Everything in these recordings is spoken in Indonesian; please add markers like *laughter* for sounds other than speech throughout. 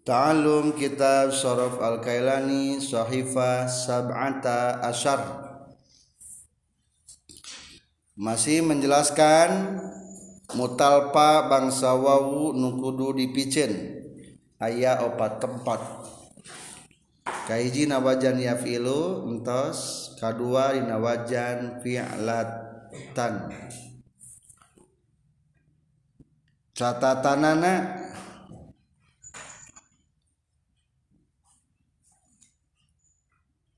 Ta'alum kitab Sorof Al-Kailani Sahifa Sab'ata Asyar. Masih menjelaskan Mutalpa bangsa wawu nukudu dipicen Ayah opat tempat. Kaiji nawajan yafilu Entos Kadua dinawajan fi'latan. Catatanana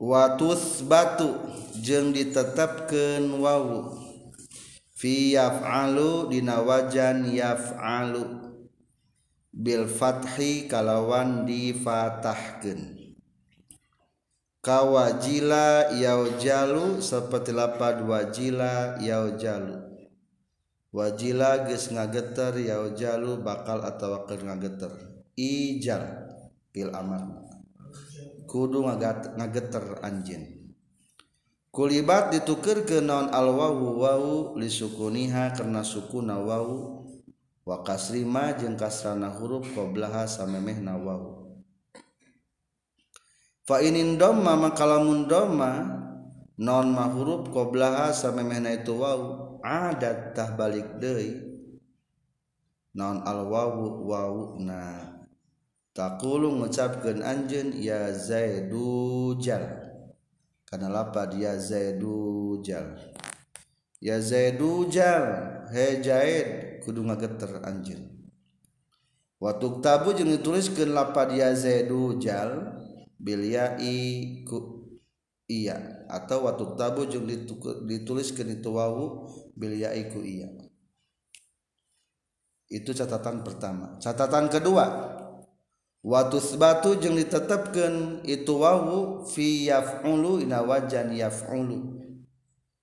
watus batu jeng ditetapkan wawu fi yaf'alu dina wajan yaf'alu. Bil fathi kalawan difatahkan kawajila yaujalu seperti lapad wajila yaujalu. Wajila geus ngageter yaujalu bakal atau wakil ngageter. Ijal pil amarna kudu ngageter anjin kulibat ditukar ke non al wawu lisukuniha karena sukuna wawu. Wa kasrima jeung kasrana huruf qablaha samemehna wawu. Fa inin domma makalamun domma non ma huruf qablaha samemehna itu wawu adat tah balik deui. Non al wawu wawu na takulu mengucapkan anjen ya zaidu jal. Karena lapad ya zaidu jal. Ya zaidu jal he jaid. Kudu ngageter anjen waktu tabu jeung dituliskeun lapad ya zaidu jal ya'i ku iya. Atau waktu tabu jeung dituliskeun itu wawu bil ya'i ku iya. Itu catatan pertama. Catatan kedua watus batu jeung ditetapkan itu wawu fi yaf'ulu ina wajan yaf'ulu.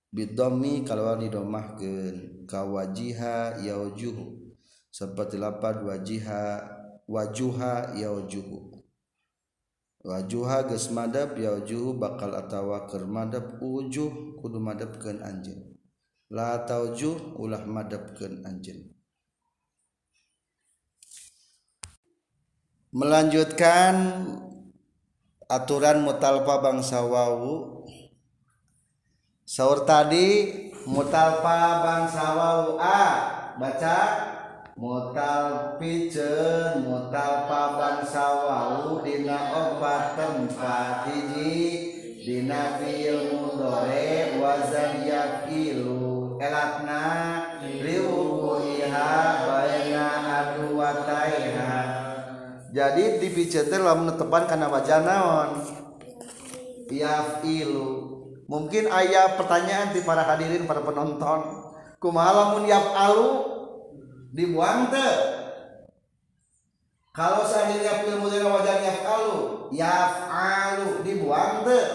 Bidommi kalau didomahkan kawajiha yaujuhu. Seperti lapad wajiha wajuha yaujuhu. Wajuha geus madab yaujuhu bakal atawa keur madab ujuh kudu madabkeun anjeun. La taujuh ulah madabkeun anjeun. Melanjutkan aturan mutalpa bangsa wawu. Sahur tadi mutalpa bangsa wawu a. Baca mutal piceun mutalpa bangsa wawu dina obat tempat hiji dina fiil mudore wazan yakilu elatna riwuiha baina adu wataiha jadi di teh lamun netepan kana wajah naon? Yafilu mungkin ayah pertanyaan di para hadirin para penonton. Kumaha lamun yafalu dibuang teh. Kalau seandainya fil mudhari wajah yafalu yafalu dibuang teh.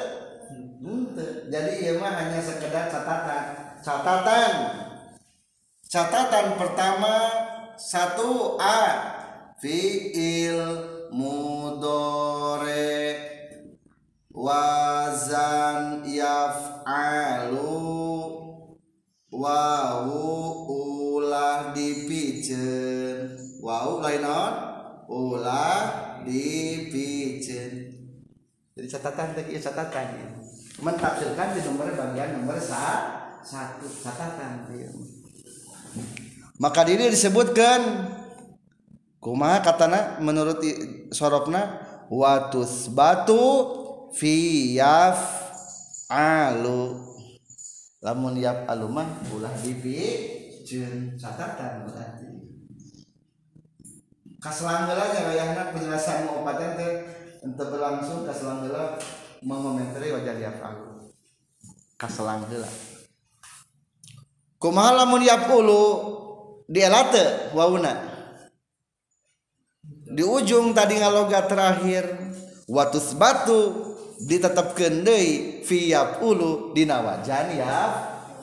Jadi ieu mah hanya sekedar catatan. Catatan. Catatan pertama satu a fiil mudore wazan yaf'alu wawu ulah dipiceun wawu lain naon ulah dipiceun jadi catatan teh catatan mentafsirkan di nomor bagian nomor satu catatan maka ini disebutkan kumaha katana menurut sorokna watus batu fi yaf alu lamun yaf alu mah ulah dipi jeung catatan berarti. Kaselanggela jarayahna penjelasan opatan teh ente berlangsung kaselanggela mengomentari wajah yaf alu kaselanggela kumaha lamun yaf ulu dielate wauna di ujung tadi ngaloga terakhir watus batu ditetapkan deui fi ulu dina wajan. Ya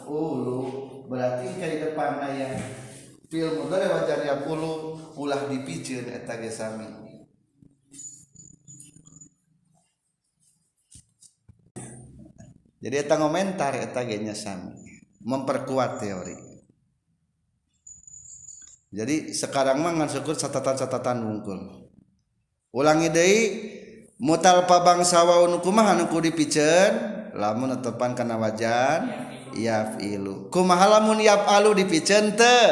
ulu berarti kayak depan aya fil mudhari wajan ya ulu ulah dipicieun eta ge jadi eta komentar eta sami. Memperkuat teori jadi sekarang mah syukur catatan-catatan wungkul ulangi deui mutal pabang waun kumaha nu dipiceun lamun tepan kana wajan yafilu. Kumaha lamun yafalu dipicen teu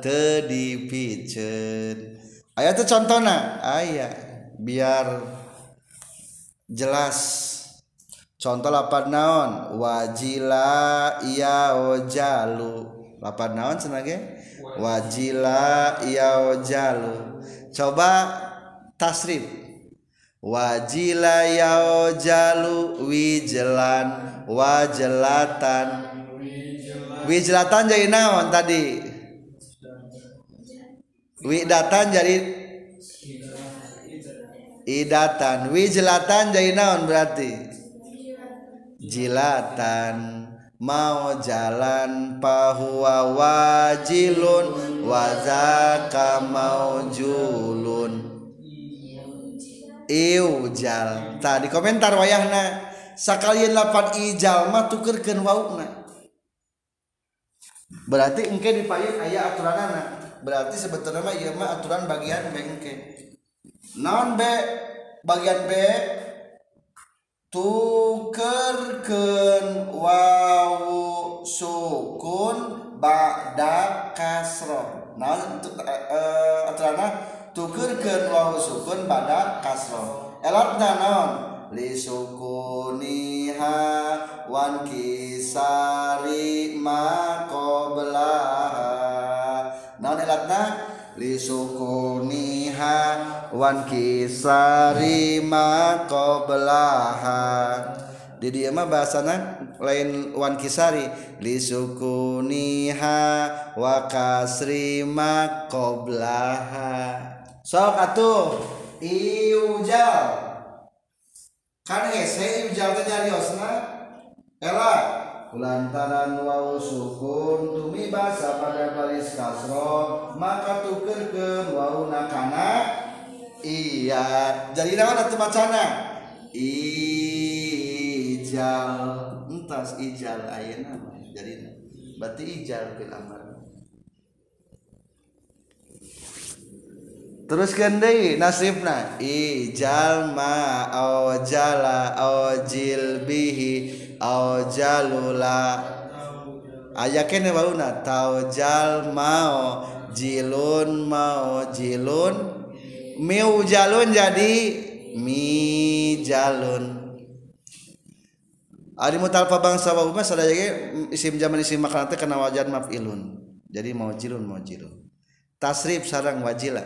teu dipicen. Aya teh contona aya biar jelas. Contoh lapan naon? Wajila iya ojalu lapan naon senage wajila ojalu coba tasrif. Wajila ya ojalu wijelan wajelatan. Wijelatan jadi naon tadi? Widatan jadi idatan. Wijlatan jadi naon berarti? Jilatan mau jalan pahuwa wajilun wazaka maujulun iujal tadi komentar wayahna. Sakalian lapan ijal mah tukerkeun wauna berarti engke dipayin aya aturanana. Berarti sebetulnya mah ieu mah aturan bagian bengke non be? Bagian B tukerken wawu sukun ba'da kasro nah untuk uh, eh, eh, atrana tukerken wawu sukun ba'da kasro elatna naon? Li sukuniha wan kisari ma qablaha naon elatna? Li sukuniha wan kisari ma qablaha di dia mah bahasana lain wan kisari. Li sukuniha wa kasri ma qablaha sok atuh iujal. Kan hese iujal teh nyariosna. Ela lantaran wau sukun tumi basa pada baris kasro maka tukerkeun wau nakana. Iya. Jadi naon atuh macana ijal. Entas ijal ayeuna jadi berarti ijal fil amar teruskan deui nasibna? Ijal ma aujala aujil bihi aujalula aya kene bauna taujal mau jilun mau jilun miu jalun jadi mi jalun Ari mutalfa bangsa wa umma sadaya isim zaman isim makanan teh kana wajan maf'ilun. Jadi mau jilun mau jilun. Tasrif sarang wajila.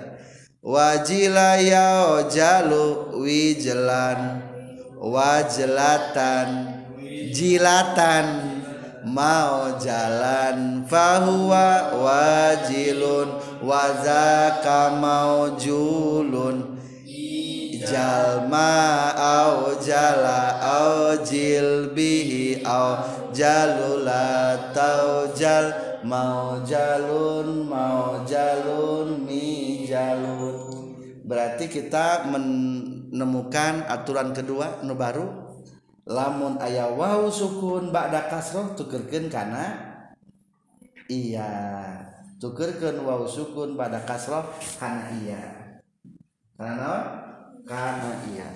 Wajila ya jalu wijlan wajlatan jilatan. Mau jalan fahuwa wajilun. Wazaka mau julun. Jalma au jala au jil bihi au jalula tau jal. Mau jalun mau jalun mi jalun. Berarti kita menemukan aturan kedua nu baru lamun aya waw sukun ba'da kasroh tukerkeun kana? Iya. Tukerkeun waw sukun pada kasroh kana iya. Kana naon? Kana iya.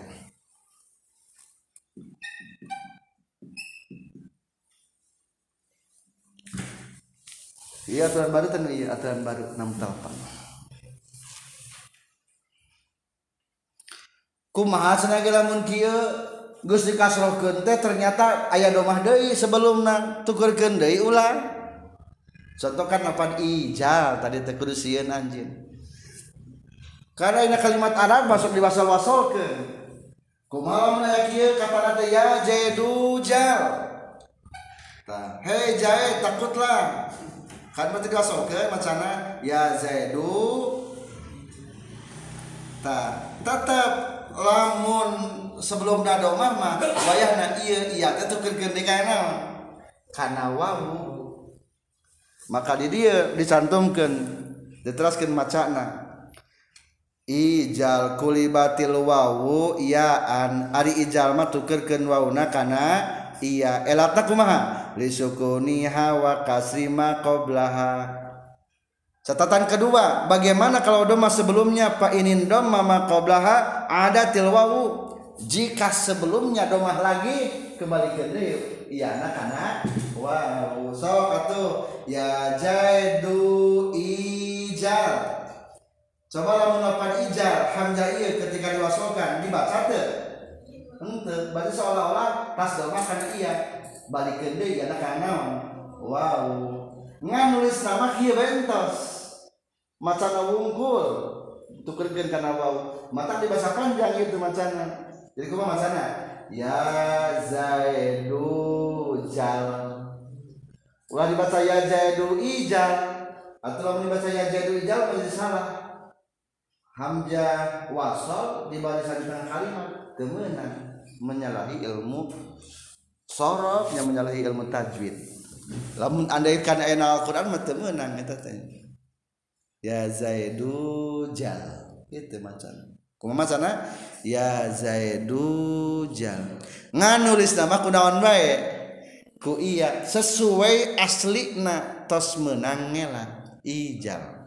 Iya aturan baru kan iya aturan baru 68 kumaha cenah lamun kieu Gus dikasroh kente ternyata ayah domah dei sebelum nang tukur kendei ulang contoh kan apa ijal tadi tekudusian anjing karena ini kalimat Arab masuk di wasal wasol ke kumaha menayakir kata nate ya jadu jal. Nah, hei jae takutlah. Kan berarti wasol ke macana ya zaidu tak tetap lamun sebelum dado mah mah wayahna iya iya teh tukerkeun di kana kana wawu maka di dia dicantumkan diteraskan macana ijal kulibatil wawu an ari ijal mah tukerkeun wawuna kana iya elatna kumaha? Lisukuniha wa kasrima qablaha catatan kedua bagaimana kalau doma sebelumnya pak inin doma maqablaha ada tilwawu jika sebelumnya domah lagi kembali ke drill iya anak-anak. Wow so atuh. Ya jaidu ijal. Coba lamun lapan ijal hamzah iya ketika diwasolkan dibaca tuh ente berarti seolah-olah pas domah kan iya. Balik ke dia anak-anak wow. Ngan nulis nama kieu bentos. Macana wungkul. Tukerkeun kana wow mata di bahasa panjang itu macana jadi kumaha macana ya zaidu jal. Ulah dibaca ya zaidu ijal. Atau lamun dibaca ya zaidu ijal pasti salah? Hamzah wasal di barisan tengah kalimat temenan menyalahi ilmu sorof yang menyalahi ilmu tajwid. Lamun andaikan ayat Al-Qur'an mah teh. Ya zaidu jal. Itu macan kumaha macana ya zaidu jal. Nganulis nama kunaon bae? Ku iya sesuai aslina tos menang ngelak ijal.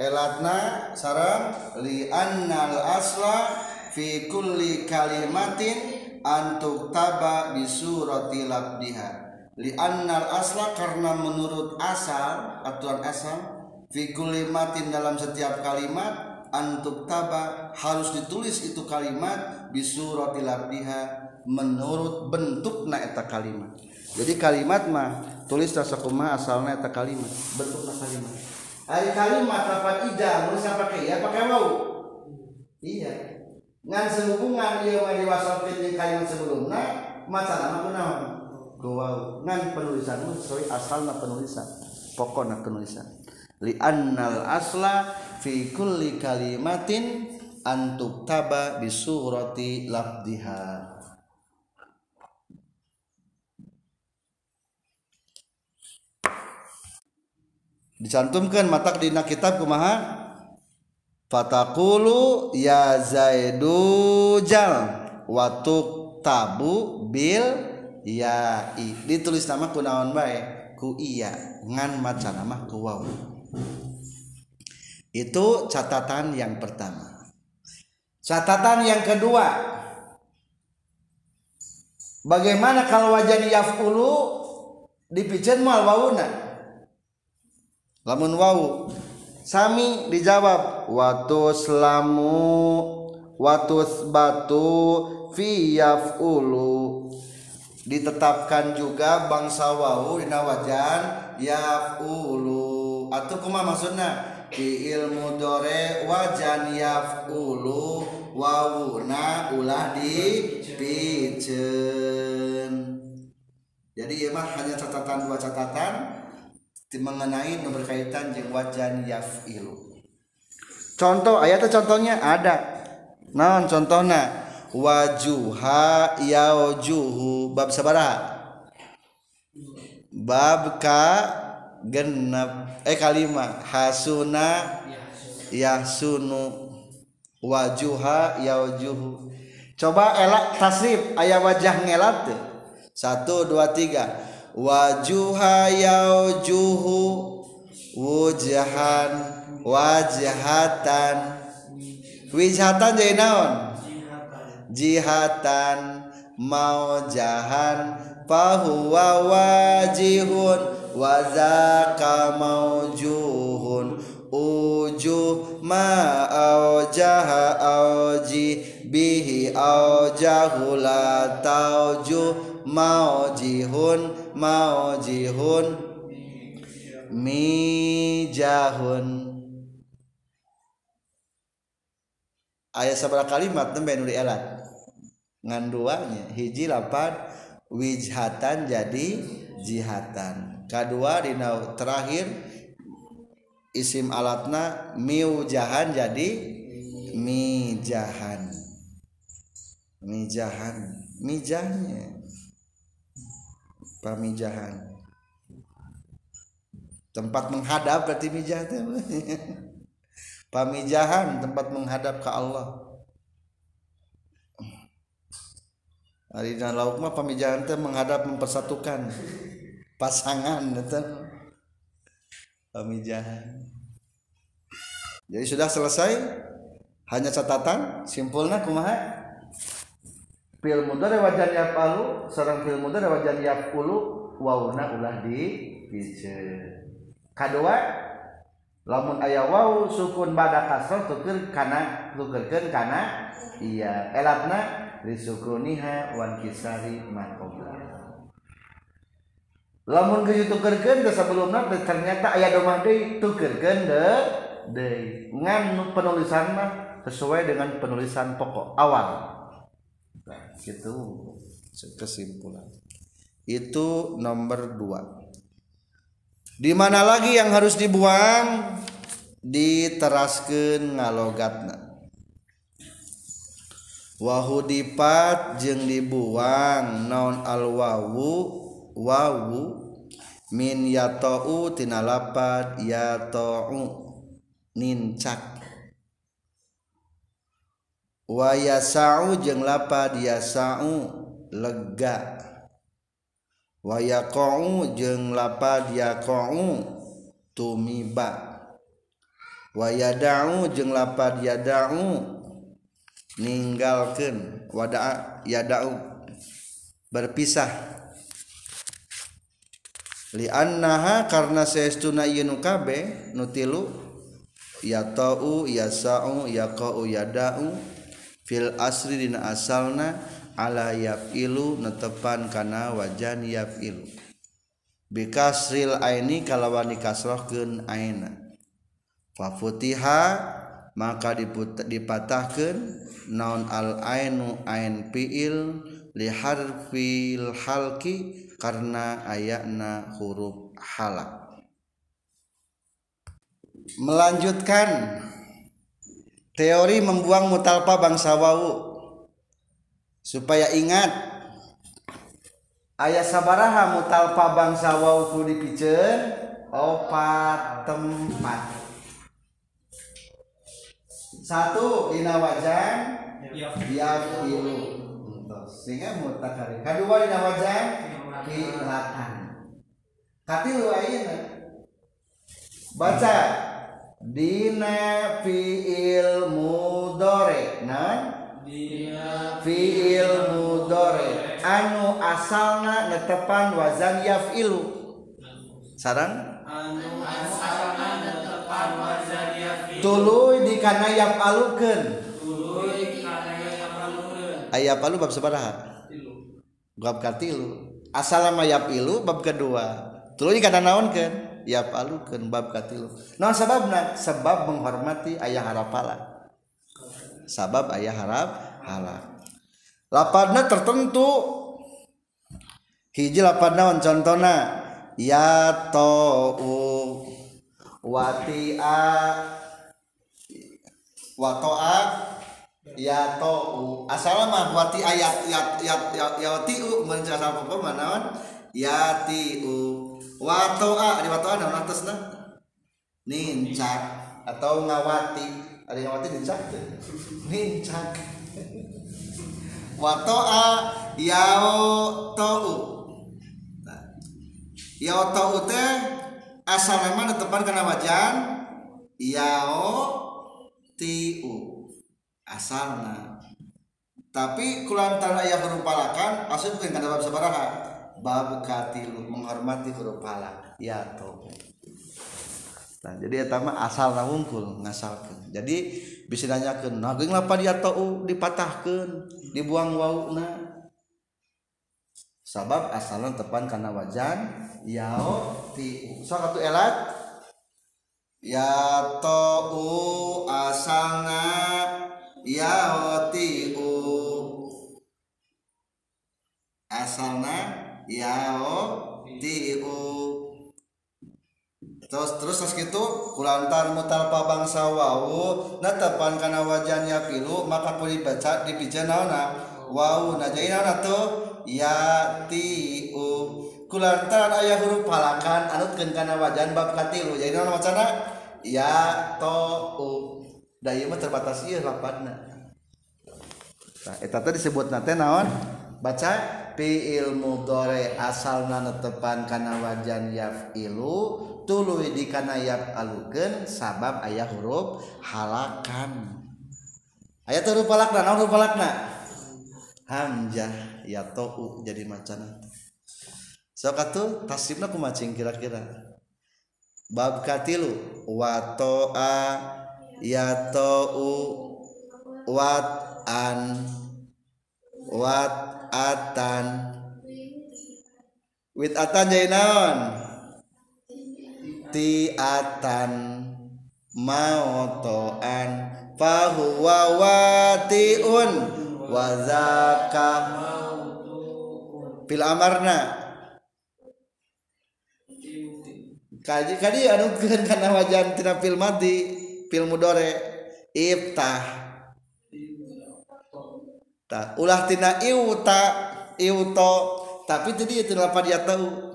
Elatna sarang li annal asla fi kulli kalimatin antuk taba bisurati labdiha li annal asla karena menurut asal aturan asal fi kulli matin dalam setiap kalimat antuk taba harus ditulis itu kalimat bisurati labdiha menurut bentuk na eta kalimat. Jadi kalimat mah tulis rasa kuma asalnya eta kalimat bentukna kalimat. Ari kalimat dapat ida, nulis pakai ya pakai wau. Iya, ngan sehubungan dia mah jeung kalimat sebelumna masalah kunaon kuwau ngan penulisan sesuai asalna penulisan. Pokokna penulisan. Li annal asla fi kulli kalimatin antuk taba bi surati lafdiha dicantumkan matak dina kitab kumaha? Fatakulu ya zaidu jal watuk tabu bil ya i ditulis nama kunaon bae ku iya ngan maca nama ku waw itu catatan yang pertama. Catatan yang kedua bagaimana kalau wajah yafulu dipijen mal wawuna? Lamun wawu Sami dijawab watus lamu watus batu fi yaf'ulu ditetapkan juga bangsa wau dina wajan yaf'ulu. Atau kuma maksudnya di ilmu dore wajan yaf'ulu wawuna ulah di pijen jadi ya mah hanya catatan dua catatan mengenai berkaitan jeung wajan yafilu. Contoh ayatnya contohnya ada. Non contohnya wajuha yaujuhu. Bab sabaraha? Bab ka genep eh kalima. Hasuna yahsunu. Wajuha yaujuhu. Coba elak tasrif. Ayah wajah ngelat satu dua tiga. Wajuha yaujuhu. Wujahan. Wajahatan. Wijhatan jadi naon? Jihatan mau jahan fahuwa wajihun wazaka maujuhun ujuh ma aujaha auji bihi aujahu la taujuh maujihun maujihun mijahun. Ayat seberapa kalimat tembe nu elat ngan duanya hiji lapan wijhatan jadi jihatan. Kedua dina terakhir isim alatna miujahan jadi mijahan. Mijahan mijahnya. Pamijahan tempat menghadap berarti mijah *laughs* pamijahan tempat menghadap ke Allah Arina lauk mah pamijahan teh menghadap mempersatukan pasangan itu pamijahan. Jadi sudah selesai. Hanya catatan simpulnya kumaha? Fil mudhari wajan yafalu sareng fil mudhari wajan yafulu wauna ulah di pijeun. Kadua lamun aya wau sukun bada kasrah tukeun kana tukeurkeun kana iya. Elatna lisukuniha wan kisari makobla lamun geus tukerkeun ke sebelumna ternyata aya domah deui tukerkeun deui. Ngan penulisan mah sesuai dengan penulisan pokok awal. Nah, gitu. Kesimpulan itu nomor dua. Di mana lagi yang harus dibuang? Diteraskan ngalogatna Wahhu dipat jeng dibuang naon al-wawu wawu? Min ya totinapad ya to nincak. Waya sau jeng lapad dia sau lega. Waya kau jeng lapad dia kau tumiba. Waya daun jeng lapad dia daun ninggalkan wada yadau berpisah. Liannaha karena seestuna yeunu kabe nu tilu yatau yasau yaqau yadau fil asri dina asalna ala yafilu netepan kana wajan yafilu bikasril aini kalawan dikasrohkeun aina. Fafutiha maka dipatahkan naon al ainu ain fiil li harfil halki karena ayakna huruf halak melanjutkan. Teori membuang mutalpa bangsa wau. Supaya ingat ayat sabaraha mutalpa bangsa wau dipiceun opat tempat satu dina wajan yafilu sehingga mutakari kedua dina wajan kilatan katilu ayeuna baca. Dina fiil mudore nah. Fiil mudore anu asalna netepan wazan yafilu sarang? Anu asalna netepan wazan tulu dikana yap alukeun aya palu bab sabaraha bab katilu asal nama yap ilu bab kedua. Tuluy kana naonkeun? Yap alukeun bab katilu naon sababna? Sebab menghormati ayah harapala. Sabab ayah harap halak lapadna tertentu. Hiji lapad naon contohna? Ya to wati a watoa ya to asal mah wati ayat ya ya ya ya tiu. Mencari apa apa mana ya tiu. Watoa di watoa naon atasna nincak. Atau ngawati. Ada ngawati nincak nincak. Watoa yao tou. Yao tou teh asal memang tepan kena wajan yao tiu asalna. Tapi kulantan ayah huruf palakan asal bukan kata bab sabaraha bab katilu menghormati huruf palak. Ya toh. Nah jadi eta mah asal wungkul ngasalkeun. Jadi bisa nanyakeun nah geung lapa dia tau dipatahkeun dibuang wauna sabab asalna tepan kana wajan yao ti sok elat ya to'u asanga ya oti'u asalna ya oti'u terus terus terus gitu kulantan mutal bangsa wau netepan karena wajahnya pilu maka kulit dibaca dipijana naona wau najain naona tuh ya ti'u kulantaran ayah huruf palakan anut kencana wajan bab katilu. Jadi nama wacana ya to u. Da ieu mah terbatas ieu lapadna nah eta teh disebut nate naon? Baca fiil mudhari asalna netepan kana wajan yafilu tuluy di kana yafalukeun sabab ayah huruf halakan. Ayat huruf palakna naon huruf palakna? Hamzah ya to u jadi macana. Sok atuh tasrifna kumacing kira-kira? Bab katilu wa to'a ya tau wat an wat atan wit atan jadi naon? Ti atan mau to'an fahuwa watiun wa zaka. Fil amarna kaji kadi anu kana wajan tina fil mati fil mudore. Iftah tak ulah tina iuta iuto tapi tadi itu apa dia tahu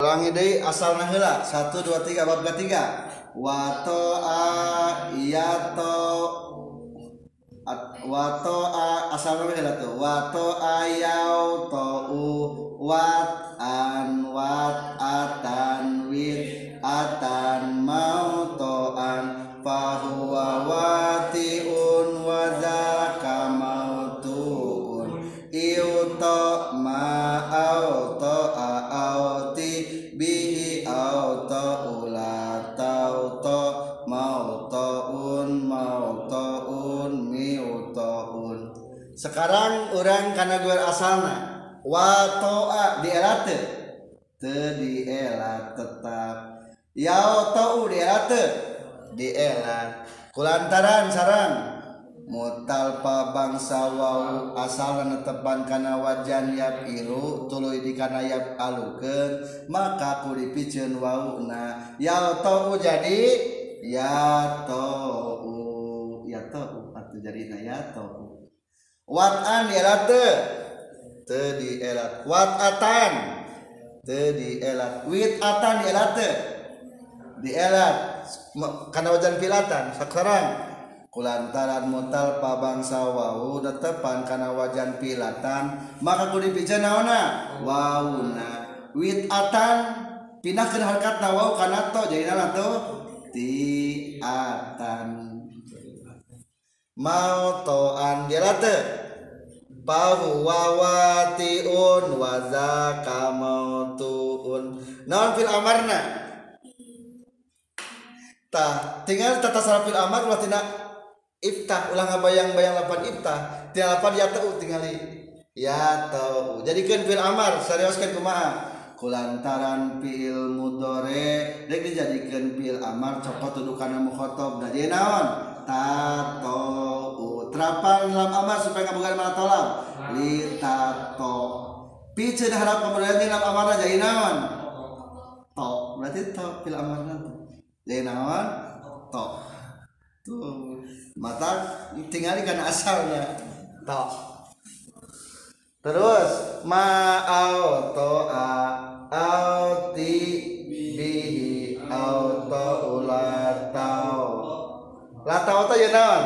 ulangi deh asal nahela satu dua tiga bab ketiga wato a yato wato a asal nahela tuh wato ayau to u wat an wat atan wit atan mau to an fahuwa watiun wa dzaka mautun iuta ma auta auti bihi auta ula tauta mautaun mautaun miutaun sekarang orang karena gue asalna watoa dielate te diela tetap yao tau dielate diela kulantaran sarang. Mutalpa bangsa wau asal netepan kana wajan yap iru tuluy di kana yap alukeun maka ku dipicieun wauna ya tau jadi ya tau ya tau atuh jadi na ya tau watan ya rate tadi elat wat atan. Tadi elat wit atan elat di elat karena wajan pilatan sekarang kulantaran mutal pabangsa wau tetepan karena wajan pilatan. Maka kudu dipijen naona wauna wit atan pindahkeun harkatna wau kana to jadi jadina to. Ti atan. Mau toan jelate bahwa watiun wa zaka mautun naon fil amarna? Tah tinggal tata saraf fil amar ulah tina iftah. Ulah ngabayang-bayang lapan iftah. Tina lapan ya tau tingali ya tau jadikan fil amar seriuskan kumaha? Kulantaran fil mudore. Dek dijadikan fil amar copot tudukan mukhotob jadi naon? Tato terapan dalam amar supaya ngabugan mana tolak. Li tato pice dah harap kemudian dalam amar jadi naon? To berarti to fil amar nanti naon? To tuh. Mata tinggal kan asalnya. To terus ma auto a auti bihi auto ulatau latau teh ya naon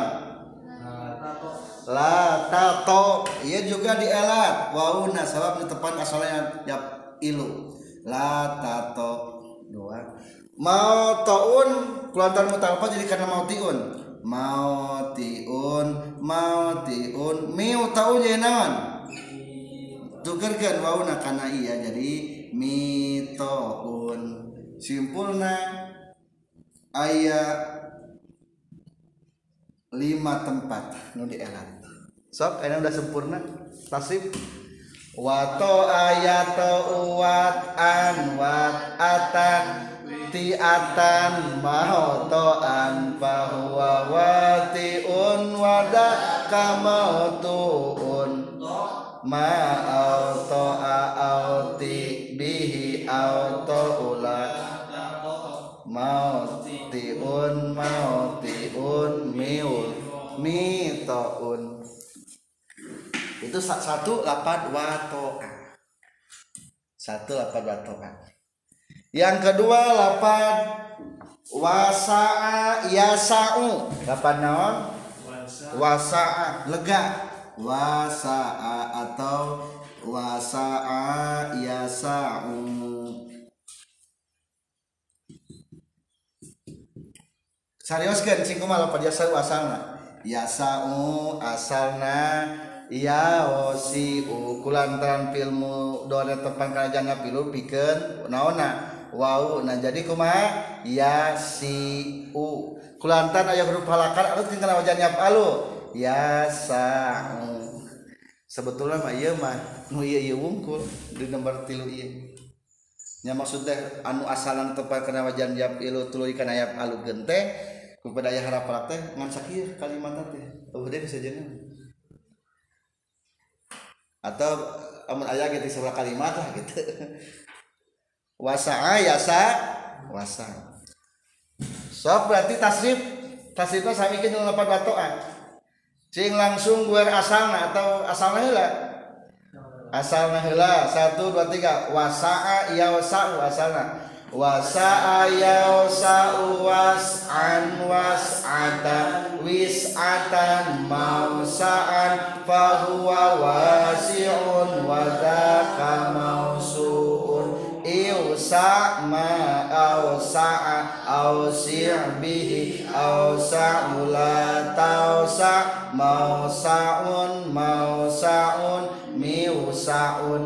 la tato. Ia juga dielat wau nah sabab di depan asalnya yap ilu. La tato. Dua. Mau taun kelantan mutalfa jadi karena mau tiun? Mau tiun mau tiun. Miu taun jadi naon? Tukerkan wau nah karena iya jadi mitoun simpulna ayat lima tempat nu dielat sok ini udah sempurna? Tasib wato ayato wat an wat atan tiatan mahotoan bahwa watiun wada kamautuun ma auto auti bihi auto ulat mautiun mautiun miul mitaun itu satu lapan watoa. Satu lapan watoa. Yang kedua lapan wasaa yasau. Lapan naon? Wasaa lega. Wasaa atau wasaa yasa'u Sarioskeun singku mah lafal yasau asalna. Yasau asalna iya osi oh, uh, kulantaran filmu dona tepang kerajaan pilu pikeun naona wau nah jadi kumaha ya si u kulantan aya huruf halakan anu tinggal wajan nyap alu ya sa sebetulnya mah iya mah nu iya iya wungkul di nomor tilu iya nya maksudnya anu asalan tepat kena wajan nyap ilu tuluy kana ayap alu gente kepada ayah harap teh ngan sakir kalimat teh oh dia jadi atau amun ayah gitu sebelah kalimat lah gitu. *laughs* Wasa'a yasa wasa. Sok berarti tasrif. Tasrifnya sami ke lapan batoan. Cing langsung gue asalna atau asalna heula? Asalna heula. Satu dua tiga. Wasa'a ya wasa'u asalna wasa'a ya wasa'u was'an was'atan wis'atan mausa'an fahuwa wasi'un wadaka mausu'un iusa ma ausa ausi bihi ausa la tausa mausaun mausaun miusaun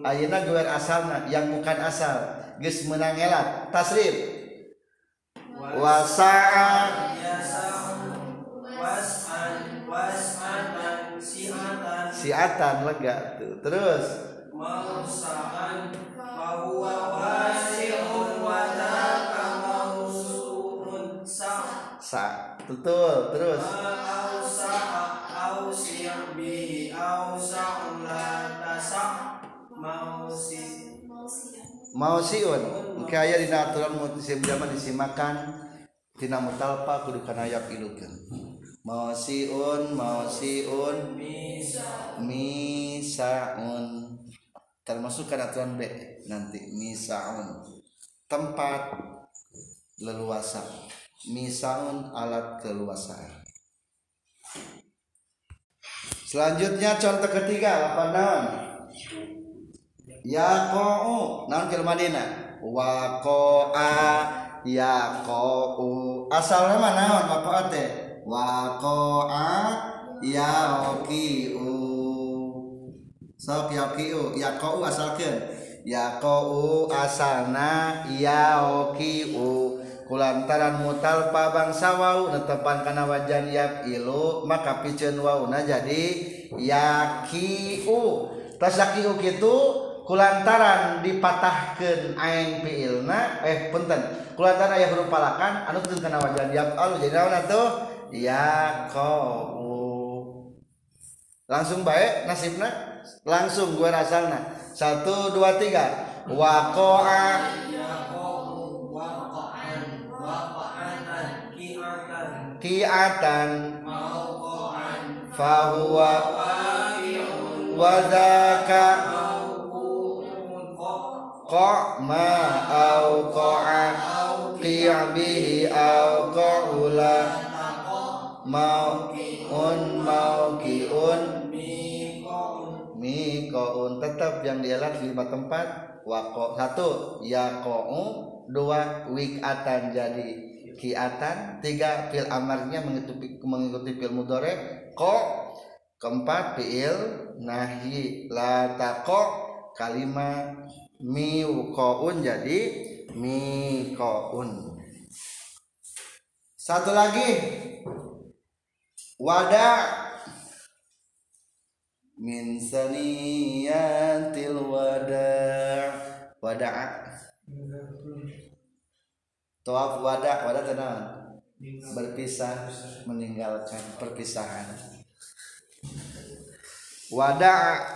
ayeuna gewer asalna yang bukan asal geus meunang elat tasrif wasa'a siatan lega tuh. Terus. Mausaan bahwa wasiun wadaka mausuun sa sa betul. Terus. Ausa ausi bihi ausa la tasa mausi mau siun kaya di aturan musim zaman disimakan tina mutalpa kudu kana ayat ilukeun. Mau siun mau siun misaun. Termasuk kan aturan B nanti misaun. Tempat leluasa. Misaun alat keluasaan selanjutnya contoh ketiga apa naon yaqa'u. Naon fil madinah? Waqa'a yaqa'u. Asalna mah naon? Waqa'a teh? Waqa'a yaqi'u. Sok yaqi'u. Yaqa'u asalkeun? Yaqa'u asalna yaqi'u. Kulantaran mutal pabangsa wau netepan kana wajan yak ilu maka piceun wauna jadi yaqi'u. Tas yaqi'u kitu kulantaran dipatahkeun ain fiilna eh punten. Kulantaran aya huruf palakan anu kudu kana wajan yap alu jadi naon atuh? Yaqau langsung baik nasibna? Langsung gue rasalna. Satu dua tiga. Waqa'atan ki'atan. Fahuwa wadaka ko ma au koa qi' bihi au qaula. Mau un mau kiun mikoun tetap yang dielat di lima tempat wako satu yakou dua wikatan jadi kiatan tiga fil amarnya mengikuti mengikuti fil mudore ko keempat fiil nahi latako kalimat miukoun jadi mikoun satu lagi. Wadah min saniyatil wada. Wada. Tawaf wada wada tenang berpisah meninggalkan perpisahan. Wada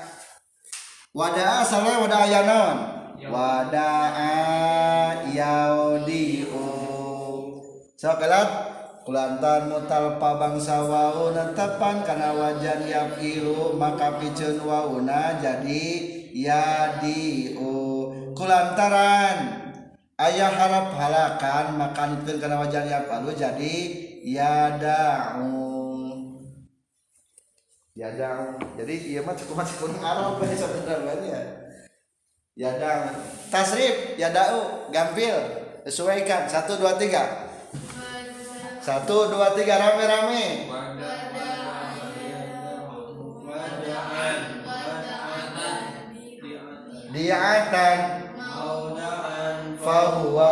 wada asalnya wada ayanon. Wada yaudiu sok elat kulantan mutal pabangsa wauna tepan karena wajan yakilu maka piceun wauna jadi yadiu. Kulantaran ayah harap halakan makan itu kana wajan yakilu jadi yada'u. Yadang. Jadi iya mah cukup masih kurang Arab ini sebenarnya yadang. Tasrif yadau gampil. Sesuaikan. Satu dua tiga. Satu dua tiga rame rame diatan fahuwa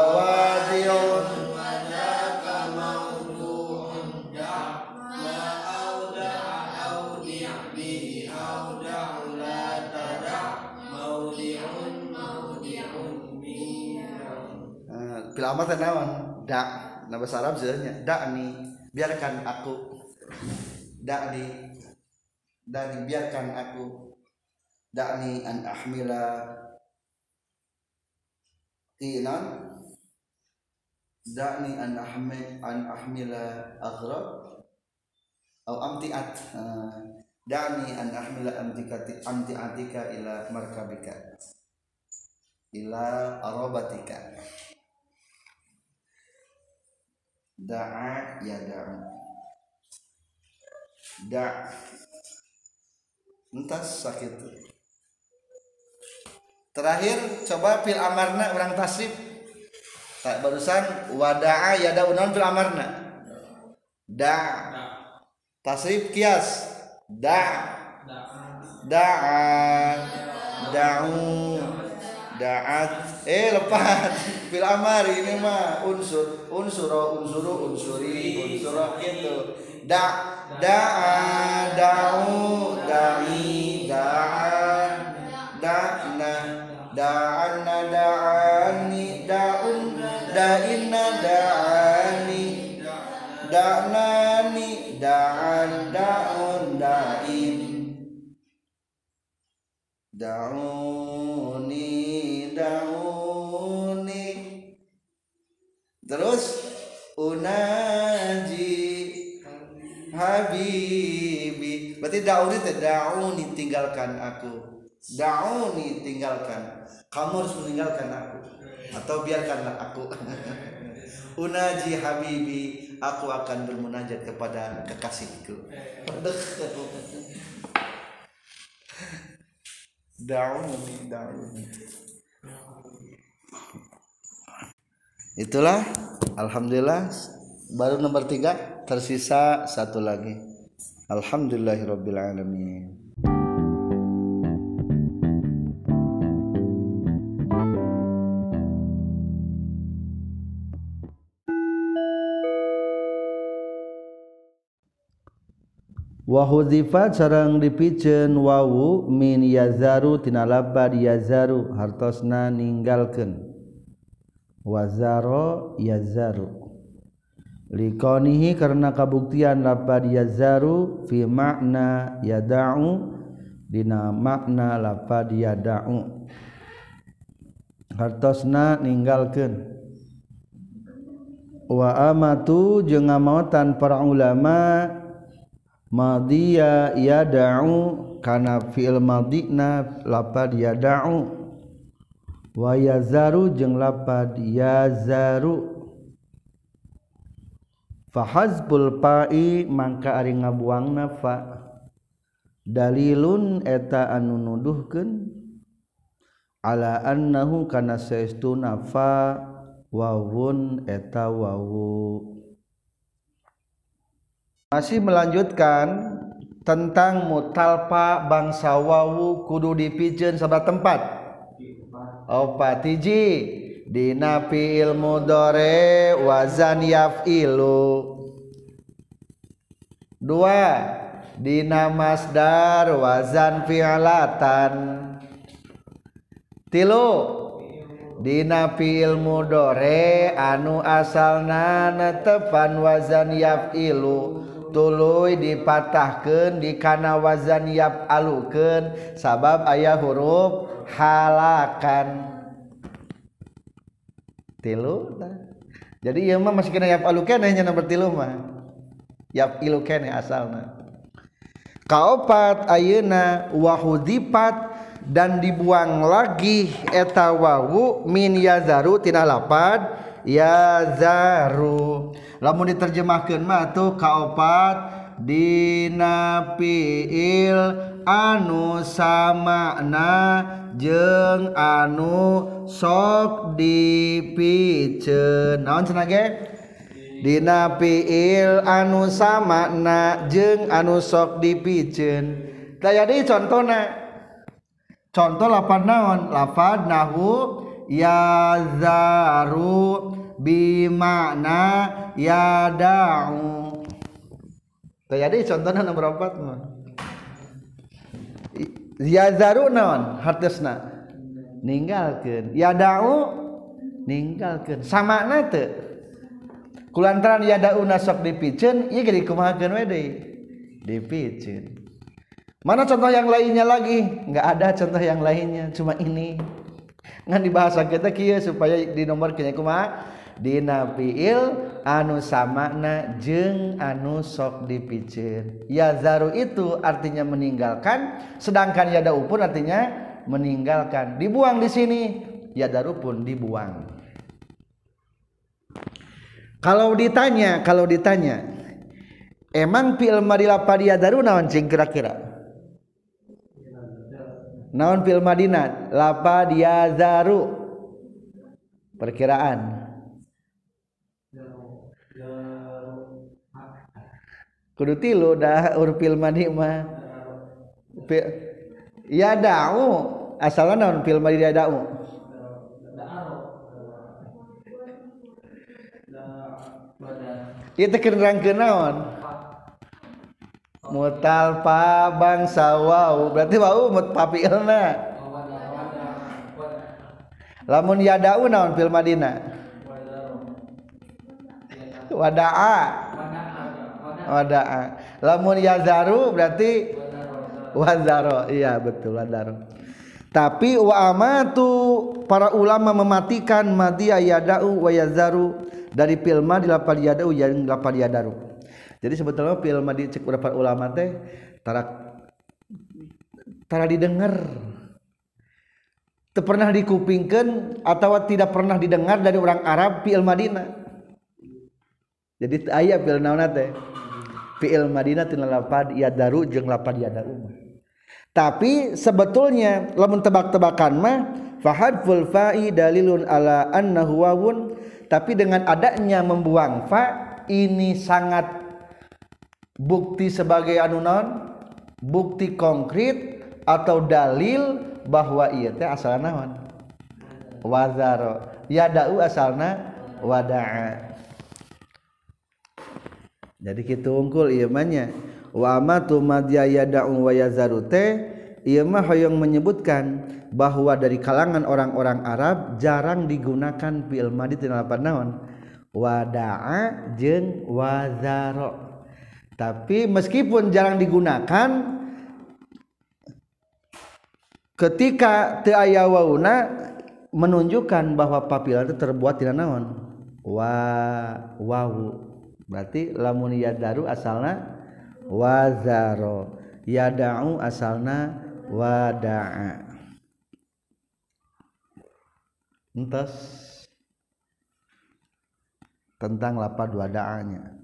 Bila amat naon? Dak nah bahasa Arab sebenarnya. Dak nih biarkan aku. Dak nih dak nih biarkan aku. Dak nih an ahmila. Tinan dak nih an ahmil an ahmila aghrab atau amtiat. Dak nih an ahmila amtikati amtiatika ila markabika. Ila arabatika da'a ya da'u da' entas sakit. Terakhir coba fil amarna orang tasrif. Tak barusan wada'a ya da'u non fil amarna? Da' tasrif kias. Da' da'a da'u da'at. Eh lepas. Fil amar ini mah unsur unsur unsuru unsuri unsur gitu. Da da'a da'u da'i da'a da'na da'anna da'ani da'un da'inna da'ani da'nani da'an da'un da'in. Da'uni terus unaji habibi. Berarti da'uni teh da'uni tinggalkan aku. Da'uni tinggalkan. Kamu harus meninggalkan aku. Atau biarkanlah aku. *laughs* Unaji habibi aku akan bermunajat kepada kekasihku. *laughs* Da'uni da'uni itulah alhamdulillah baru nomor tiga tersisa satu lagi. Alamin Wahudifat sarang dipicen wawu min yazaru tina labad yazaru hartosna ninggalkeun wazaro yazaru. Likonihi karena kabuktian lapad yazaru fi makna yada'u dina makna lapad yada'u. Hartosna ninggalkeun. Wa amatu jeung ngamotan para ulama madiya yada'u kana fi'il madina lapad yada'u. wayazaru jeung lapad yazaru. Fahazbul pa'i mangka ari ngabuang nafa dalilun eta anu nuduhkeun. Ala annahu kana saestuna fa. Wawun eta wawu. Masih melanjutkan tentang mutalpa bangsa wawu kudu dipijeun sabar tempat. opat hiji dina fiil mudore wazan yafilu dua. Dina masdar wazan fi'alatan. Tilu. Dina fiil mudore anu asalna netepan wazan yafilu tuluy dipatahkeun di kana wazan yap sabab aya huruf halakan tilu jadi ieu mah masih kena yaf'alu keneh nya nomor tilu mah. Yaf'ilu keneh asalna. Kaopat ayeuna wahudipat dan dibuang lagi eta wawu min yazaru tina lapad. Yazaru. Lamun diterjemahkeun mah tuh kaopat Dinapiil anu samana jeng anu sok dipice naon cenah Dinapiil anu samana jeng anu sok dipicen jadi contoh contoh lapan naon? Lafad nahu yazaru bimana yada'u. Jadi contohnya nomor empat yazaru naon? Hartosna ninggalkeun. Yadau? Ninggalkeun. Sama nate kulantaran yadau nasok dipicen iya gede we deui? Dipicen. Mana contoh yang lainnya lagi? Enggak ada contoh yang lainnya cuma ini. Ngan dibahas kita kia supaya di nomor kenya kumaha? Dina fiil anu samakna jeng anu sok dipicin. Ya zaru itu artinya meninggalkan, sedangkan ya pun artinya meninggalkan. Dibuang di sini, ya daru pun dibuang. Kalau ditanya, kalau ditanya, emang fiil madila padia daru naon cing kira-kira? naon fil Madinah lapa dia zaru perkiraan kudu tilu dah urfil madi mah. Ya da'u. Asalnya naon fil madi ya da'u. Itu kerang kenaon mutal pa bangsa wau. Berarti wau mut papilna lamun ya da'u naon fil madina wada'a wada'a lamun yazaru berarti wazaro. Iya betul wazaro. Tapi wa amatu para ulama mematikan madia yadau wa yazaru. Dari pilma di lapal yadau yang lapal yadaru. Jadi sebetulnya film di cek beberapa ulama teh tara tara didengar. Pernah dikupingkan atau tidak pernah didengar dari orang Arab fi'il Madinah jadi ayat fi'il naon teh fi'il Madinah tina lapad yadaru jeung lapad yadaru tapi sebetulnya lamun tebak-tebakan mah fahadful fa'i dalilun ala annahu wawun. Tapi dengan adanya membuang fa ini sangat bukti sebagai anunan bukti konkret atau dalil bahwa ia teh asal naon? Wazaro. Yada'u asalna wada'a jadi kita unggul iya manya. Wa amatu madya yada'u wa yazaru. Teh ia mah yang menyebutkan bahwa dari kalangan orang-orang Arab jarang digunakan fi'il madi tina naon. Wada'a jeung wazaro. Tapi meskipun jarang digunakan ketika teu wauna menunjukkan bahwa papila itu terbuat tidak naon? Wa wawu berarti lamun yadaru asalna wazaro. Yada'u asalna wada'a. Entas. Tentang lapad wada'anya.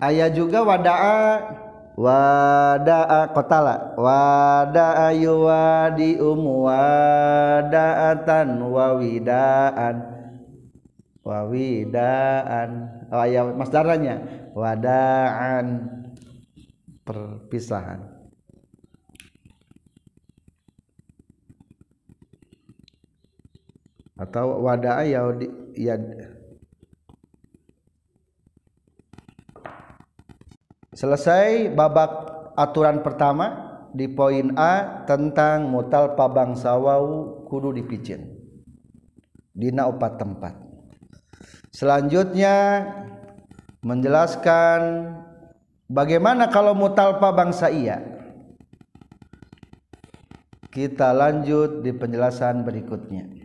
Ayah juga wada'a. Wada'a kotala. Wada'a yuwadi um wada'atan wawidaan wawidaan. Oh ayah masdaranya wada'an. Perpisahan. Atau wada'a ya, ya Selesai babak aturan pertama di poin A tentang mutal pabang sawau kudu dipicin. Dina opat tempat. Selanjutnya menjelaskan bagaimana kalau mutal bangsa iya. Kita lanjut di penjelasan berikutnya.